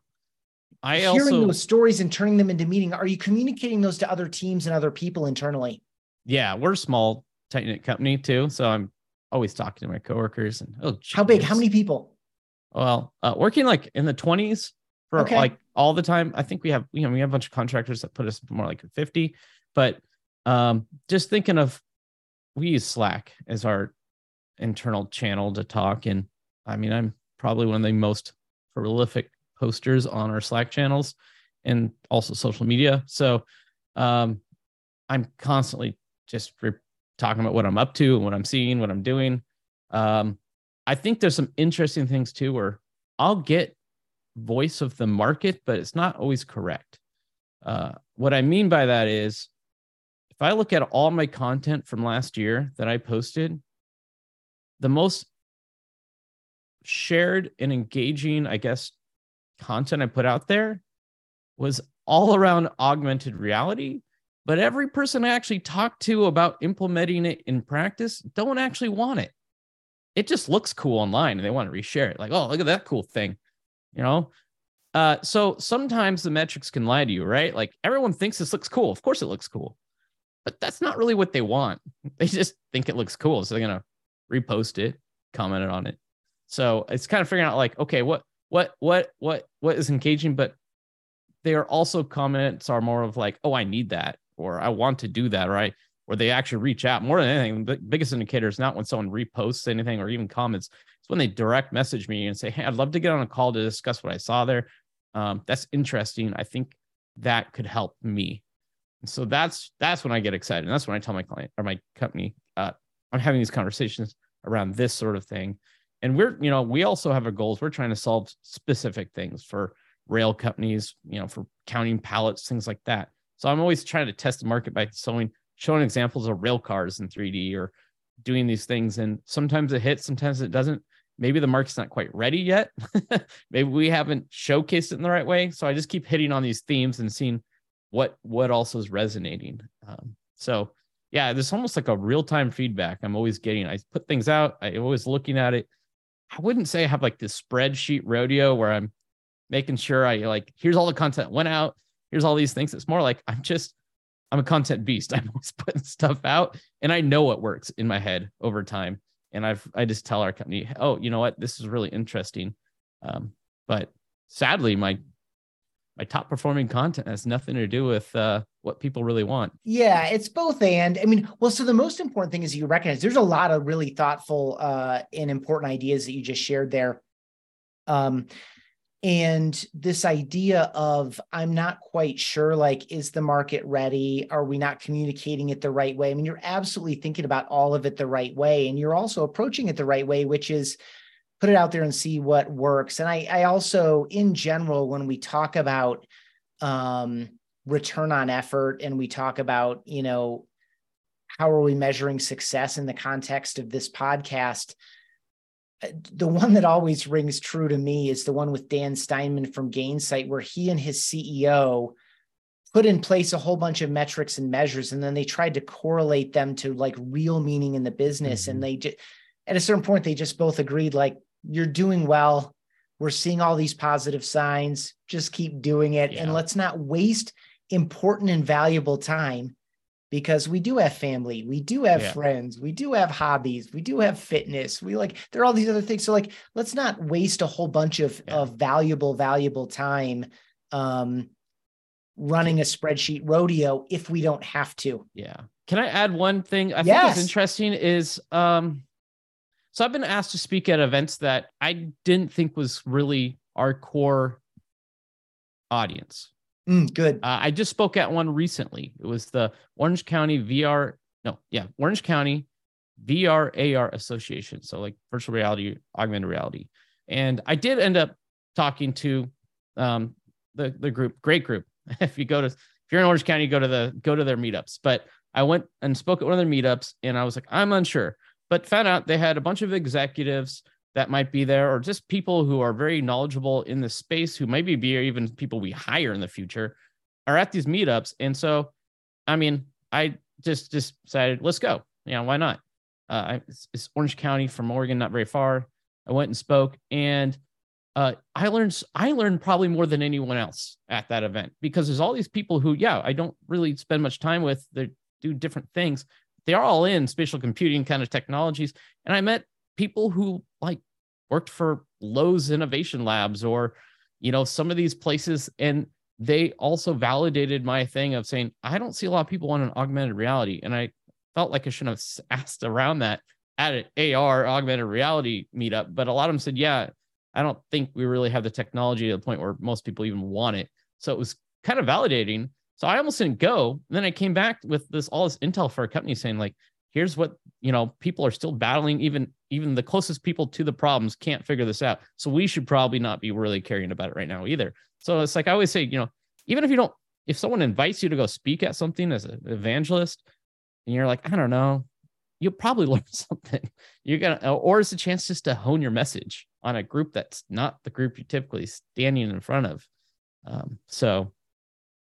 I hearing also, those stories and turning them into meaning are you communicating those to other teams and other people internally? Yeah we're a small tight knit company too so i'm always talking to my coworkers and oh geez. how big? How many people? Well uh, working like in the 20s for okay. like all the time i think we have you know we have a bunch of contractors that put us more like 50 but um, just thinking of we use Slack as our internal channel to talk. And I mean, I'm probably one of the most prolific posters on our Slack channels and also social media. So um, I'm constantly just re- talking about what I'm up to and what I'm seeing, what I'm doing. Um, I think there's some interesting things too where I'll get voice of the market, but it's not always correct. Uh, what I mean by that is if I look at all my content from last year that I posted, the most shared and engaging, I guess, content I put out there was all around augmented reality. But every person I actually talked to about implementing it in practice don't actually want it. It just looks cool online and they want to reshare it. Like, oh, look at that cool thing. You know? Uh, so sometimes the metrics can lie to you, right? Like everyone thinks this looks cool. Of course it looks cool but that's not really what they want. (laughs) They just think it looks cool. So they're going to repost it, comment on it. So it's kind of figuring out like, okay, what, what, what, what, what is engaging, but they are also comments are more of like, oh, I need that, or I want to do that, right? Or they actually reach out more than anything. The biggest indicator is not when someone reposts anything or even comments. It's when they direct message me and say, Hey, I'd love to get on a call to discuss what I saw there. Um, that's interesting. I think that could help me so that's that's when I get excited. And that's when I tell my client or my company, uh, I'm having these conversations around this sort of thing. And we're, you know, we also have our goals. We're trying to solve specific things for rail companies, you know, for counting pallets, things like that. So I'm always trying to test the market by showing showing examples of rail cars in 3D or doing these things. And sometimes it hits, sometimes it doesn't. Maybe the market's not quite ready yet. (laughs) Maybe we haven't showcased it in the right way. So I just keep hitting on these themes and seeing what what also is resonating. Um, so yeah, there's almost like a real time feedback I'm always getting. I put things out. i'm always looking at it. I wouldn't say I have like this spreadsheet rodeo where I'm making sure I like here's all the content went out. Here's all these things. It's more like I'm just I'm a content beast. (laughs) I'm always putting stuff out, and I know what works in my head over time. And I've I just tell our company, oh, you know what, this is really interesting. Um, but sadly, my my top performing content has nothing to do with uh, what people really want. Yeah, it's both and. I mean, well, so the most important thing is you recognize there's a lot of really thoughtful uh, and important ideas that you just shared there. Um, and this idea of I'm not quite sure, like, is the market ready? Are we not communicating it the right way? I mean, you're absolutely thinking about all of it the right way, and you're also approaching it the right way, which is put it out there and see what works. And I, I also, in general, when we talk about um, return on effort and we talk about, you know, how are we measuring success in the context of this podcast? The one that always rings true to me is the one with Dan Steinman from Gainsight, where he and his CEO put in place a whole bunch of metrics and measures, and then they tried to correlate them to like real meaning in the business. Mm-hmm. And they just, at a certain point, they just both agreed, like, you're doing well. We're seeing all these positive signs. Just keep doing it. Yeah. And let's not waste important and valuable time because we do have family, we do have yeah. friends, we do have hobbies, we do have fitness. We like there are all these other things. So like let's not waste a whole bunch of yeah. of valuable valuable time um running a spreadsheet rodeo if we don't have to. Yeah. Can I add one thing I yes. think is interesting is um so I've been asked to speak at events that I didn't think was really our core audience. Mm, good. Uh, I just spoke at one recently. It was the Orange County VR. No, yeah, Orange County VR AR Association. So like virtual reality, augmented reality, and I did end up talking to um, the the group. Great group. (laughs) if you go to if you're in Orange County, go to the go to their meetups. But I went and spoke at one of their meetups, and I was like, I'm unsure, but found out they had a bunch of executives that might be there, or just people who are very knowledgeable in the space, who maybe be even people we hire in the future, are at these meetups. And so, I mean, I just just decided, let's go. You know, why not? Uh, it's, it's Orange County from Oregon, not very far. I went and spoke, and uh, I learned I learned probably more than anyone else at that event because there's all these people who, yeah, I don't really spend much time with. They do different things. They are all in spatial computing kind of technologies, and I met people who like worked for Lowe's Innovation Labs or, you know, some of these places. And they also validated my thing of saying, I don't see a lot of people on an augmented reality. And I felt like I shouldn't have asked around that at an AR augmented reality meetup. But a lot of them said, yeah, I don't think we really have the technology to the point where most people even want it. So it was kind of validating. So I almost didn't go. And then I came back with this all this intel for a company saying, like, here's what you know people are still battling. Even even the closest people to the problems can't figure this out. So we should probably not be really caring about it right now either. So it's like i always say you know even if you don't if someone invites you to go speak at something as an evangelist and you're like i don't know you'll probably (laughs) learn something. You're gonna or it's a chance just to hone your message on a group that's not the group you're typically standing in front of. Um, so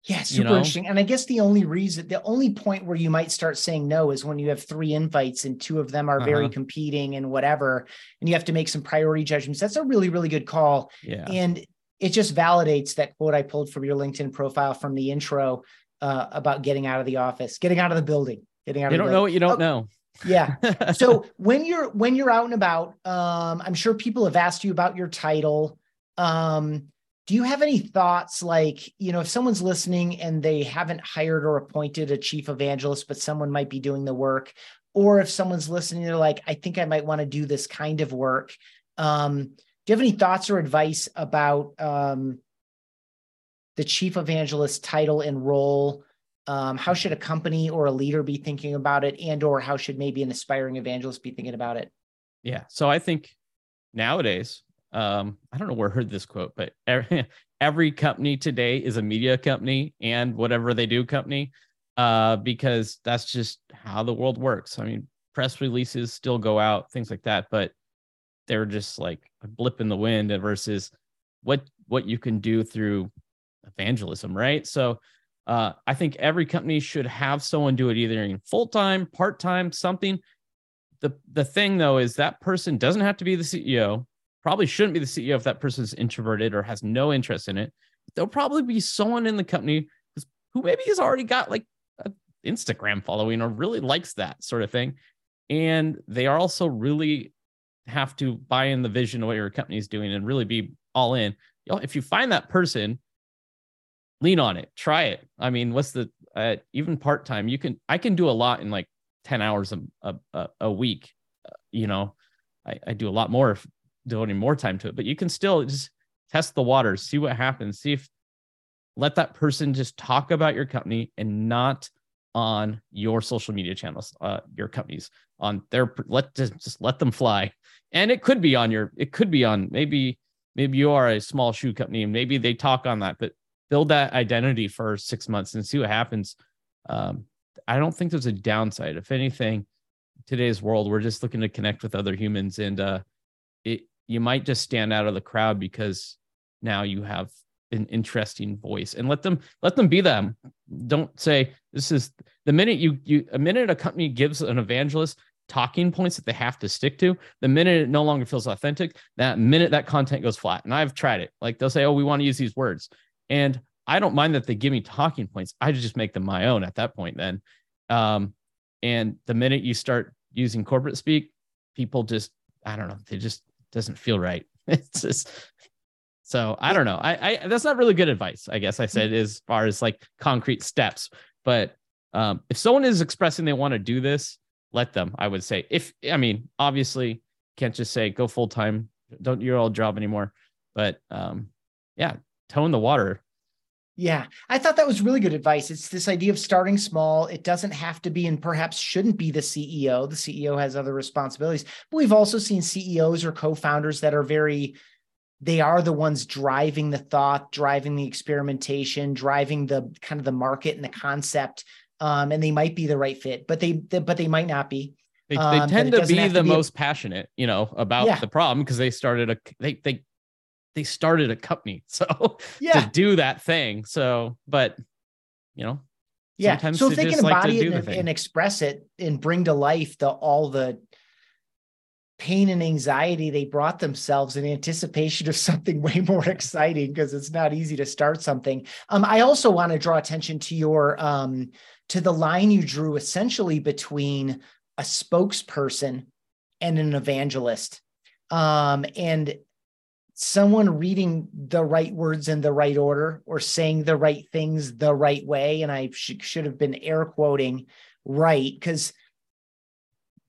yeah, super you know? interesting. And I guess the only reason, the only point where you might start saying no is when you have three invites and two of them are uh-huh. very competing and whatever, and you have to make some priority judgments. That's a really, really good call. Yeah. And it just validates that quote I pulled from your LinkedIn profile from the intro uh, about getting out of the office, getting out of the building, getting out. You don't know what you don't oh, know. yeah. (laughs) So when you're when you're out and about, um, I'm sure people have asked you about your title. Um, do you have any thoughts like you know if someone's listening and they haven't hired or appointed a chief evangelist but someone might be doing the work or if someone's listening they're like i think i might want to do this kind of work um, do you have any thoughts or advice about um, the chief evangelist title and role? Um, how should a company or a leader be thinking about it and or how should maybe an aspiring evangelist be thinking about it? Yeah so i think nowadays um, I don't know where I heard this quote, but every, (laughs) every company today is a media company and whatever they do company, uh, because that's just how the world works. I mean, press releases still go out, things like that, but they're just like a blip in the wind versus what what you can do through evangelism, right? So uh, I think every company should have someone do it either in full time, part time, something. The the thing though is that person doesn't have to be the CEO probably shouldn't be the CEO if that person's introverted or has no interest in it. There'll probably be someone in the company who maybe has already got like an Instagram following or really likes that sort of thing. And they are also really have to buy in the vision of what your company is doing and really be all in. If you find that person, lean on it, try it. I mean, what's the uh, even part time? You can I can do a lot in like ten hours a a, a week. Uh, you know, I, I do a lot more if devoting more time to it, but you can still just test the waters, see what happens, see if let that person just talk about your company and not on your social media channels, uh, your companies on their let just, just let them fly. And it could be on your it could be on maybe maybe you are a small shoe company and maybe they talk on that but build that identity for six months and see what happens. Um, i don't think there's a downside. If anything today's world we're just looking to connect with other humans and uh it you might just stand out of the crowd because now you have an interesting voice. And let them let them be them. Don't say this is the minute you you a minute a company gives an evangelist talking points that they have to stick to the minute it no longer feels authentic that minute that content goes flat. And i've tried it. Like they'll say oh we want to use these words. And i don't mind that they give me talking points. I just make them my own at that point then. Um and the minute you start using corporate speak people just i don't know they just doesn't feel right (laughs) it's just so I don't know. I, I that's not really good advice, I guess I said mm. as far as like concrete steps. But um, if someone is expressing they want to do this, let them. I would say if I mean obviously can't just say go full time, don't your old job anymore. But um, yeah, tone the water. Yeah, I thought that was really good advice. It's this idea of starting small. It doesn't have to be and perhaps shouldn't be the CEO. The CEO has other responsibilities. But we've also seen CEOs or co-founders that are very they are the ones driving the thought, driving the experimentation, driving the kind of the market and the concept. Um, and they might be the right fit, but they, they but they might not be. They, they um, tend to be the be most a, passionate, you know, about yeah. the problem because they started a they they they started a company, (laughs) so yeah. to do that thing. So, but you know, yeah. So if they can embody like it and, and express it and bring to life the all the pain and anxiety they brought themselves in anticipation of (laughs) something way more exciting because it's not easy to start something. Um, I also want to draw attention to your um, to the line you drew essentially between a spokesperson and an evangelist. Um, and someone reading the right words in the right order or saying the right things the right way. And I sh- should have been air quoting right because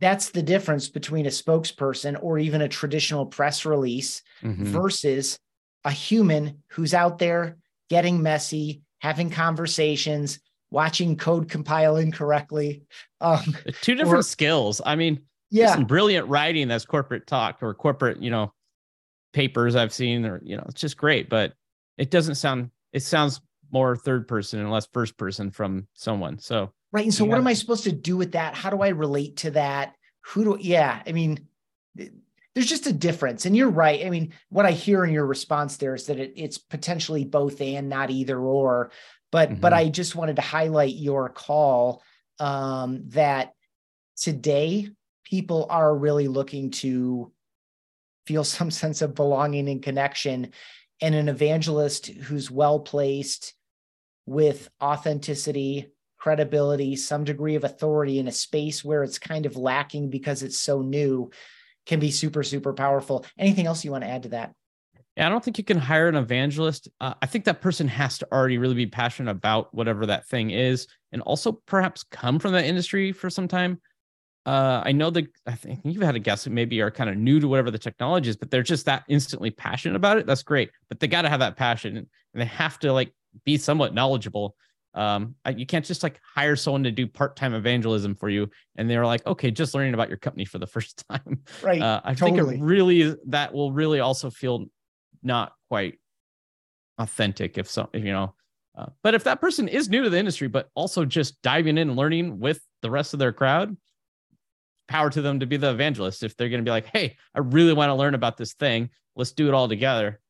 that's the difference between a spokesperson or even a traditional press release mm-hmm. versus a human who's out there getting messy, having conversations, watching code compile incorrectly. Um, Two different or, skills. I mean, yeah, some brilliant writing that's corporate talk or corporate, you know, papers I've seen, or you know, it's just great, but it doesn't sound. It sounds more third person and less first person from someone. So Right. And so, what am I supposed to do with that? How do I relate to that? Who do, yeah, I mean, there's just a difference. And you're right. I mean, what I hear in your response there is that it, it's potentially both and not either or. But, mm-hmm. but I just wanted to highlight your call um, that today people are really looking to feel some sense of belonging and connection. And an evangelist who's well placed with authenticity, credibility, some degree of authority in a space where it's kind of lacking because it's so new can be super, super powerful. Anything else you want to add to that? Yeah, I don't think you can hire an evangelist. Uh, I think that person has to already really be passionate about whatever that thing is, and also perhaps come from that industry for some time. Uh, I know that I think you've had a guest who maybe are kind of new to whatever the technology is, but they're just that instantly passionate about it. That's great, but they got to have that passion, and they have to like be somewhat knowledgeable um, you can't just like hire someone to do part-time evangelism for you and they're like okay just learning about your company for the (laughs) first time right uh, i totally. think it really that will really also feel not quite authentic if so if, you know uh, but if that person is new to the industry but also just diving in and learning with the rest of their crowd power to them to be the evangelist if they're going to be like hey i really want to learn about this thing let's do it all together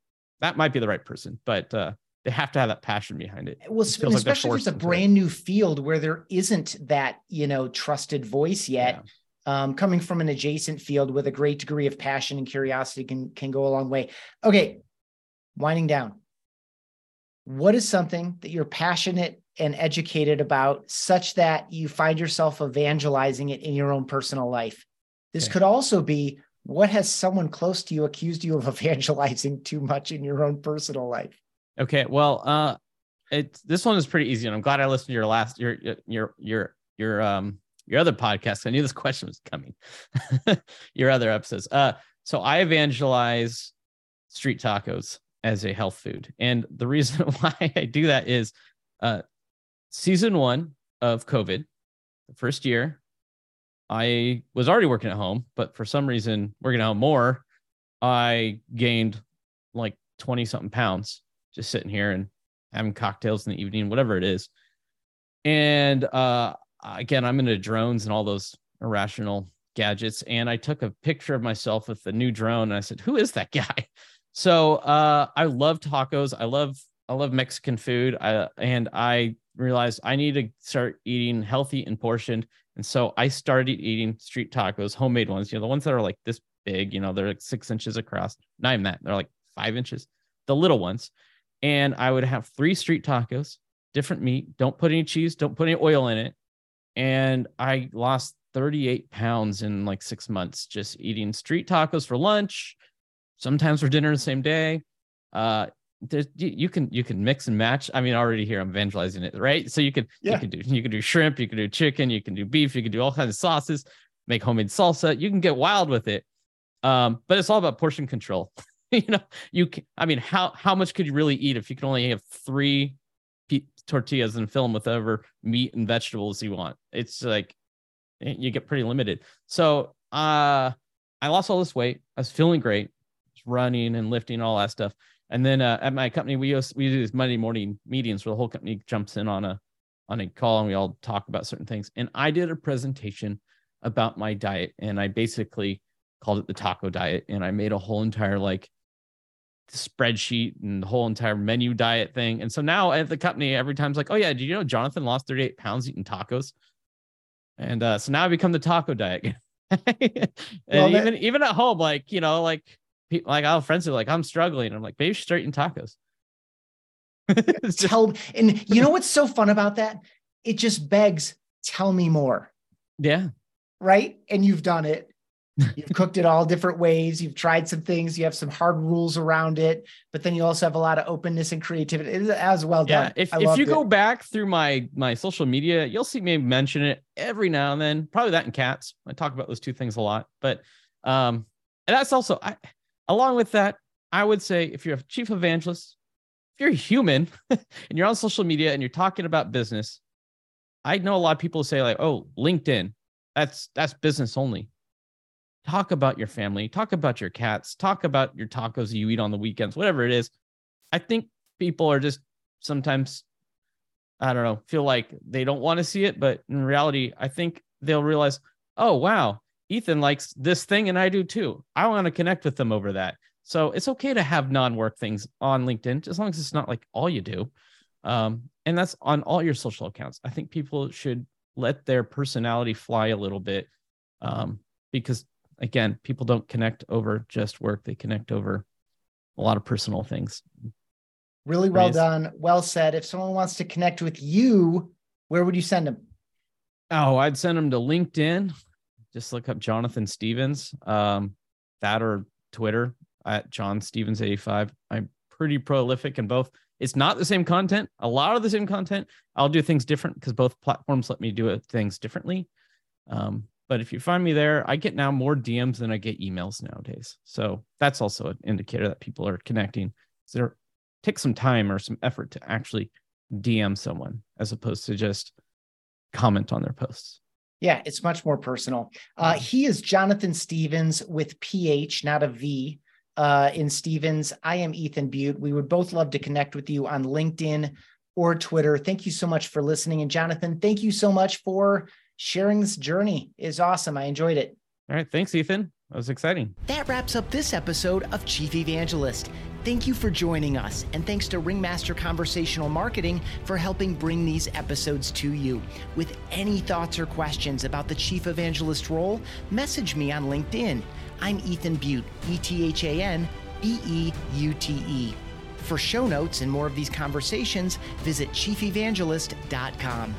that might be the right person but uh, they have to have that passion behind it. Well, it especially like if it's a brand new field where there isn't that, you know, trusted voice yet. Yeah. Um, coming from an adjacent field with a great degree of passion and curiosity can can go a long way. Okay, winding down. What is something that you're passionate and educated about such that you find yourself evangelizing it in your own personal life? This okay. could also be what has someone close to you accused you of (laughs) evangelizing too much in your own personal life? Okay, well, uh, it this one is pretty easy, and I'm glad I listened to your last your your your your um your other podcast. I knew this (laughs) question was coming. (laughs) your other episodes. Uh, so I evangelize street tacos as a health food, and the reason why I do that is, uh, season one of COVID, the first year, I was already working at home, but for some reason, working out more, I gained like 20 something pounds just sitting here and having cocktails in the evening, whatever it is. And uh, again, I'm into drones and all those irrational gadgets. And I took a picture of myself with the new drone and I said, Who is that guy? (laughs) So uh, I love tacos. I love I love Mexican food. I, and I realized I need to start eating healthy and portioned. And so I started eating street tacos, homemade ones, you know, the ones that are like this big, you know, they're like six inches across. Not even that, they're like five inches, the little ones. And I would have three street tacos, different meat. Don't put any cheese, don't put any oil in it. And I lost 38 pounds in like six months just eating street tacos for lunch, sometimes for dinner the same day. Uh, there's you, can you can mix and match. I mean, already here I'm evangelizing it, right? So you could yeah. you can do you can do shrimp, you can do chicken, you can do beef, you can do all kinds of sauces, make homemade salsa. You can get wild with it. Um, but it's all about portion control. (laughs) you know, you can, I mean, how how much could you really eat if you can only have three tortillas and fill them with whatever meat and vegetables you want? It's like eh, you get pretty limited. So uh I lost all this weight. I was feeling great, running and lifting, all that stuff. And then uh, at my company, we use, we do these Monday morning meetings where the whole company jumps in on a on a call and we all talk about certain things. And I did a presentation about my diet, and I basically called it the taco diet, and I made a whole entire like spreadsheet and the whole entire menu diet thing. And so now at the company, every time it's like, oh yeah, did you know Jonathan lost 38 pounds eating tacos? And uh, so now I become the taco diet. (laughs) and well, even that- even at home, like you know, like people like have friends who are like, I'm struggling. I'm like, maybe you should start eating tacos. (laughs) tell and you know what's so fun about that? It just begs, tell me more. Yeah. Right. And you've done it. You've cooked it all different ways. You've tried some things. You have some hard rules around it, but then you also have a lot of openness and creativity. It is as well done. Yeah, if, if you it. go back through my my social media, you'll see me mention it every now and then. Probably that and cats. I talk about those two things a lot. But um, and that's also I Along with that, I would say if you're a chief evangelist, if you're human (laughs) and you're on social media and you're talking about business, I know a lot of people say like, "Oh, LinkedIn, that's that's business only." Talk about your family, talk about your cats, talk about your tacos you eat on the weekends, whatever it is. I think people are just sometimes I don't know, feel like they don't want to see it, but in reality, I think they'll realize, "Oh, wow, Ethan likes this thing and I do too. I want to connect with them over that. So it's okay to have non-work things on LinkedIn as long as it's not like all you do. Um, and that's on all your social accounts. I think people should let their personality fly a little bit um, because again, people don't connect over just work; they connect over a lot of personal things. Really well done, well said. If someone wants to connect with you, where would you send them? Oh, I'd send them to LinkedIn just look up Jonathan Stephens, um, that or Twitter at Jon Stephens 85. I'm pretty prolific in both. It's not the same content, a lot of the same content. I'll do things different because both platforms let me do things differently. Um, but if you find me there, I get now more DMs than I get emails nowadays. So that's also an indicator that people are connecting. So there take some time or some effort to actually DM someone as opposed to just comment on their posts. Yeah, it's much more personal. Uh, he is Jonathan Stephens with PH, not a V. Uh, in Stephens, I am Ethan Beute. We would both love to connect with you on LinkedIn or Twitter. Thank you so much for listening. And Jonathan, thank you so much for sharing this journey. Is awesome. I enjoyed it. All right. Thanks, Ethan. That was exciting. That wraps up this episode of Chief Evangelist. Thank you for joining us, and thanks to Ringmaster Conversational Marketing for helping bring these episodes to you. With any thoughts or questions about the Chief Evangelist role, message me on LinkedIn. I'm Ethan Beute, E T H A N B E U T E. For show notes and more of these conversations, visit chiefevangelist.com.